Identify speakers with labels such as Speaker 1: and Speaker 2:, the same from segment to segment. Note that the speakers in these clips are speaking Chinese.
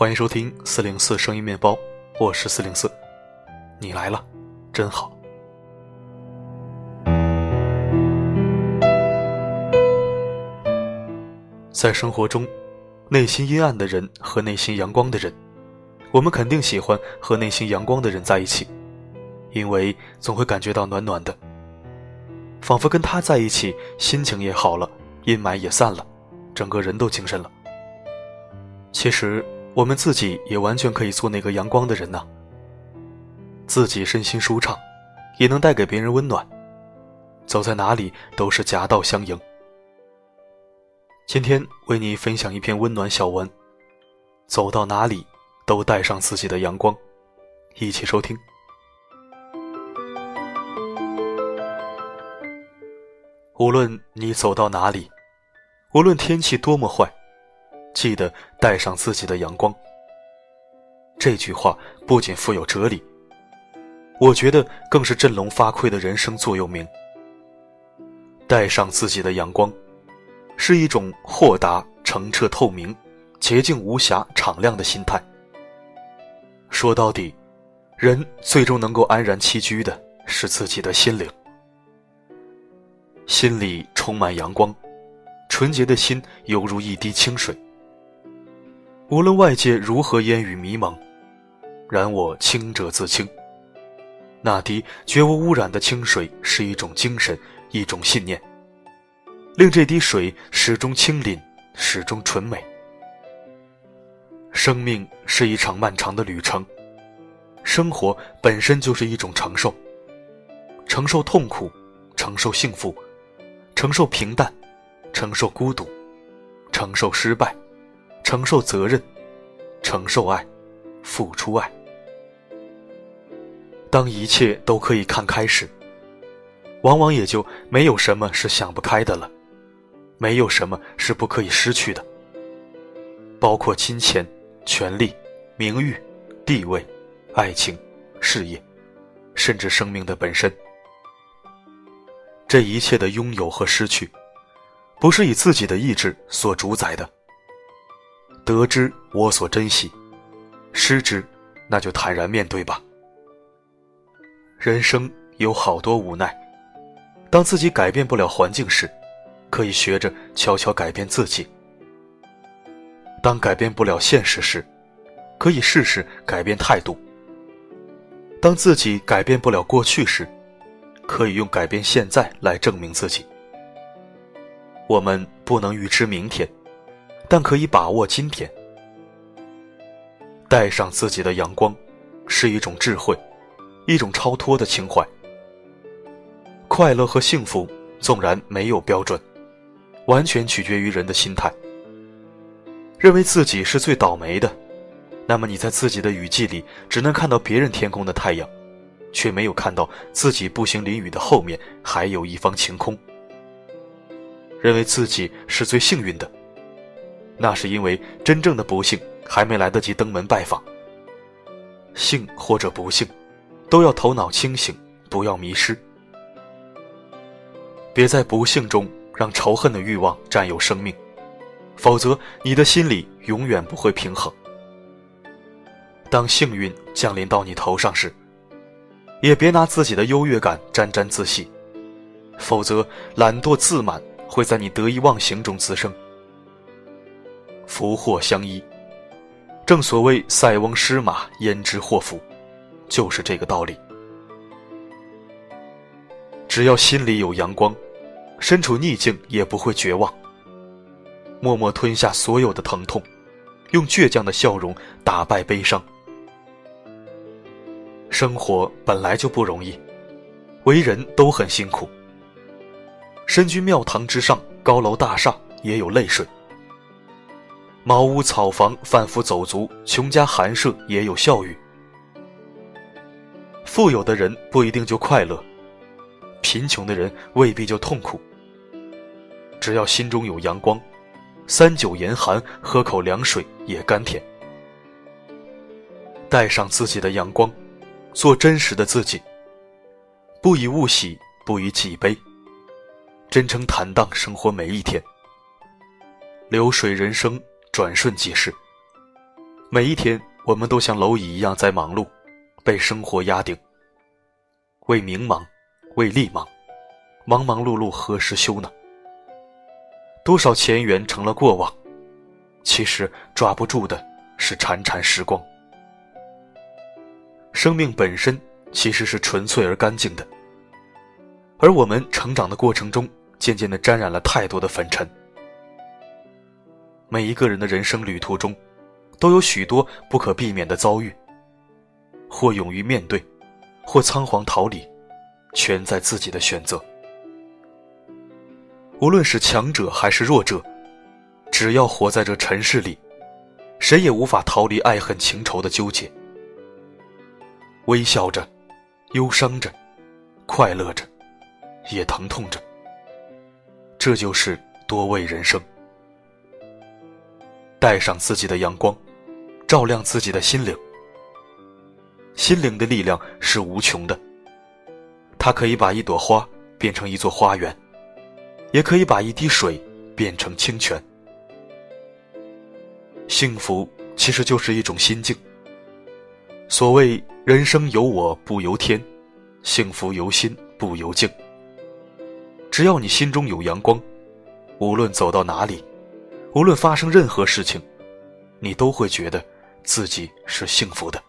Speaker 1: 欢迎收听四零四声音面包，我是四零四，你来了，真好。在生活中，内心阴暗的人和内心阳光的人，我们肯定喜欢和内心阳光的人在一起，因为总会感觉到暖暖的，仿佛跟他在一起，心情也好了，阴霾也散了，整个人都精神了。其实。我们自己也完全可以做那个阳光的人呐，自己身心舒畅，也能带给别人温暖，走在哪里都是夹道相迎。今天为你分享一篇温暖小文，走到哪里都带上自己的阳光，一起收听。无论你走到哪里，无论天气多么坏。记得带上自己的阳光。这句话不仅富有哲理，我觉得更是振聋发聩的人生座右铭。带上自己的阳光，是一种豁达、澄澈、透明、洁净无瑕、敞亮的心态。说到底，人最终能够安然栖居的是自己的心灵。心里充满阳光，纯洁的心犹如一滴清水。无论外界如何烟雨迷蒙，然我清者自清。那滴绝无污染的清水是一种精神，一种信念，令这滴水始终清凜，始终纯美。生命是一场漫长的旅程，生活本身就是一种承受，承受痛苦，承受幸福，承受平淡，承受孤独，承受失败。承受责任，承受爱，付出爱。当一切都可以看开时，往往也就没有什么是想不开的了，没有什么是不可以失去的，包括金钱、权力、名誉、地位、爱情、事业，甚至生命的本身。这一切的拥有和失去，不是以自己的意志所主宰的。得之我所珍惜，失之，那就坦然面对吧。人生有好多无奈，当自己改变不了环境时，可以学着悄悄改变自己；当改变不了现实时，可以试试改变态度；当自己改变不了过去时，可以用改变现在来证明自己。我们不能预知明天。但可以把握今天，带上自己的阳光，是一种智慧，一种超脱的情怀。快乐和幸福纵然没有标准，完全取决于人的心态。认为自己是最倒霉的，那么你在自己的雨季里只能看到别人天空的太阳，却没有看到自己步行淋雨的后面还有一方晴空。认为自己是最幸运的。那是因为真正的不幸还没来得及登门拜访。幸或者不幸，都要头脑清醒，不要迷失。别在不幸中让仇恨的欲望占有生命，否则你的心里永远不会平衡。当幸运降临到你头上时，也别拿自己的优越感沾沾自喜，否则懒惰自满会在你得意忘形中滋生。福祸相依，正所谓塞翁失马焉知祸福，就是这个道理。只要心里有阳光，身处逆境也不会绝望。默默吞下所有的疼痛，用倔强的笑容打败悲伤。生活本来就不容易，为人都很辛苦。身居庙堂之上，高楼大厦也有泪水。茅屋草房，贩夫走卒，穷家寒舍也有笑语。富有的人不一定就快乐，贫穷的人未必就痛苦。只要心中有阳光，三九严寒，喝口凉水也甘甜。带上自己的阳光，做真实的自己。不以物喜，不以己悲，真诚坦荡生活每一天。流水人生。转瞬即逝，每一天，我们都像蝼蚁一样在忙碌，被生活压顶。为名忙，为利忙，忙忙碌碌何时休呢？多少前缘成了过往，其实抓不住的是潺潺时光。生命本身其实是纯粹而干净的，而我们成长的过程中，渐渐的沾染了太多的粉尘。每一个人的人生旅途中。都有许多不可避免的遭遇，或勇于面对，或仓皇逃离，全在自己的选择。无论是强者还是弱者，只要活在这尘世里，谁也无法逃离爱恨情仇的纠结。微笑着，忧伤着，快乐着，也疼痛着。这就是多味人生。带上自己的阳光。照亮自己的心灵，心灵的力量是无穷的。它可以把一朵花变成一座花园，也可以把一滴水变成清泉。幸福其实就是一种心境。所谓“人生由我不由天，幸福由心不由境”。只要你心中有阳光，无论走到哪里，无论发生任何事情，你都会觉得。自己是幸福的。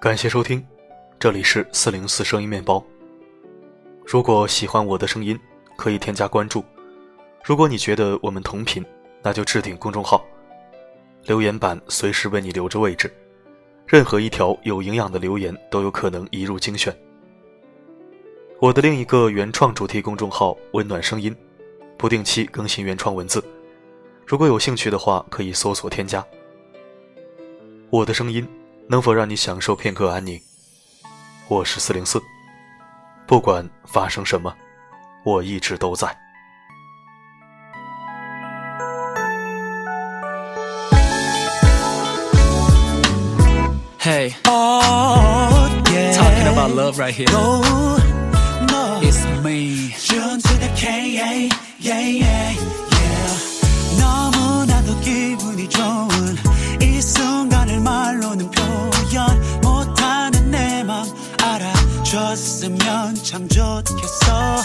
Speaker 1: 感谢收听，这里是四零四声音面包。如果喜欢我的声音，可以添加关注，如果你觉得我们同频，那就置顶公众号，留言板随时为你留着位置，任何一条有营养的留言都有可能一入精选。我的另一个原创主题公众号“温暖声音”，不定期更新原创文字，如果有兴趣的话，可以搜索添加。我的声音能否让你享受片刻安宁？我是四零四，不管发生什么。我一直都在。Hey, oh, yeah. talking about love right here. No, no. It's me. June to the K, yeah, yeah, yeah, 참 좋겠어.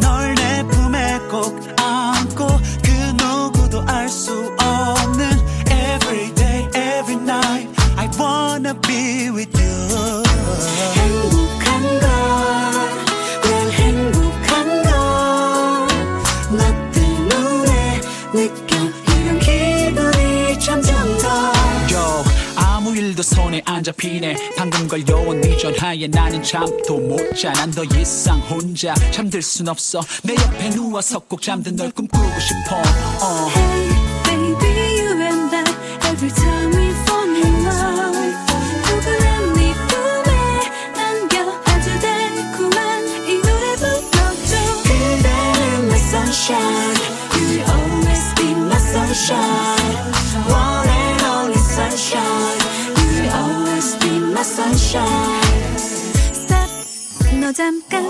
Speaker 1: 널 내 품에 꼭 안고 그 누구도 알 수 없는 Every day, every night I wanna be with you 잡히네. 방금 걸려온 네 전화에 나는 잠도 못자. 난더 이상 혼자 잠들 순 없어. 내 옆에 누워서 꼭 잠든 널 꿈꾸고 싶어. uh. 너 잠깐.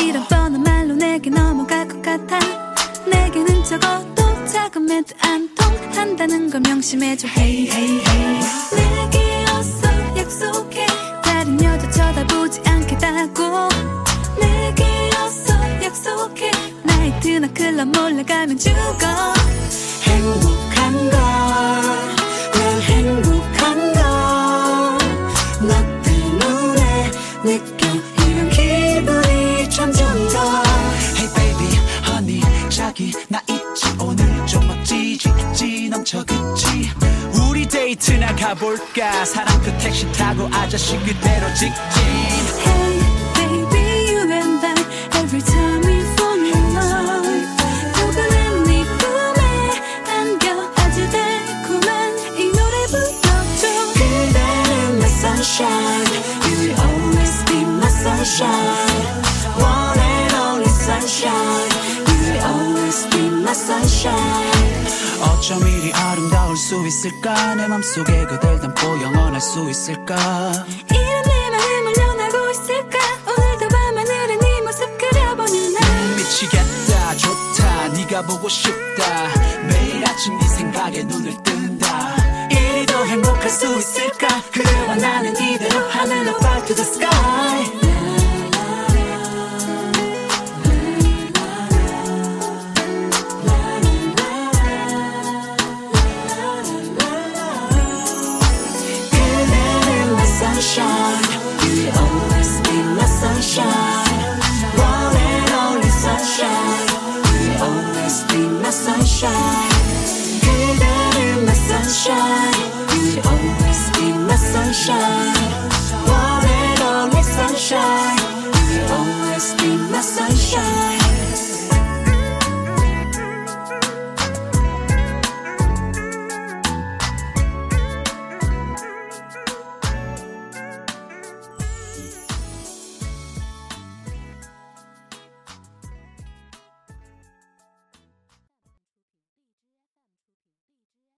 Speaker 1: 이런 뻔한 말로 내게 넘어갈 것 같아. 내게는 적어도 작은 멘트 안 통한다는 걸 명심해줘 Hey hey hey. 내게 어서 약속해. 다른 여자 쳐다보지 않겠다고. 내게 어서 약속해. 나이트나 클럽 몰래 가면 죽어. 행복한 걸 가볼까? 사랑 그 택시 타고 아저씨 그대로 직진. Hey baby you and I every time we fall in love. 조금은 네 꿈에 안겨 아주 달콤한 이 노래 my sunshine. You will always be my sunshine. One and only sunshine. You will always be my sunshine.
Speaker 2: 어쩜 이리 있을까? 내 맘속에 그댈 담고 영원할 수 있을까?
Speaker 3: 이런 내 마음을 넌 알고 있을까? 오늘도 밤하늘에 네 모습 그려보는 날
Speaker 2: 미치겠다. 좋다. 네가 보고 싶다. 매일 아침 네 생각에 눈을 뜬다. 이리 더 행복할 수 있을까? 그대와 나는 이대로 하늘로 fly to the sky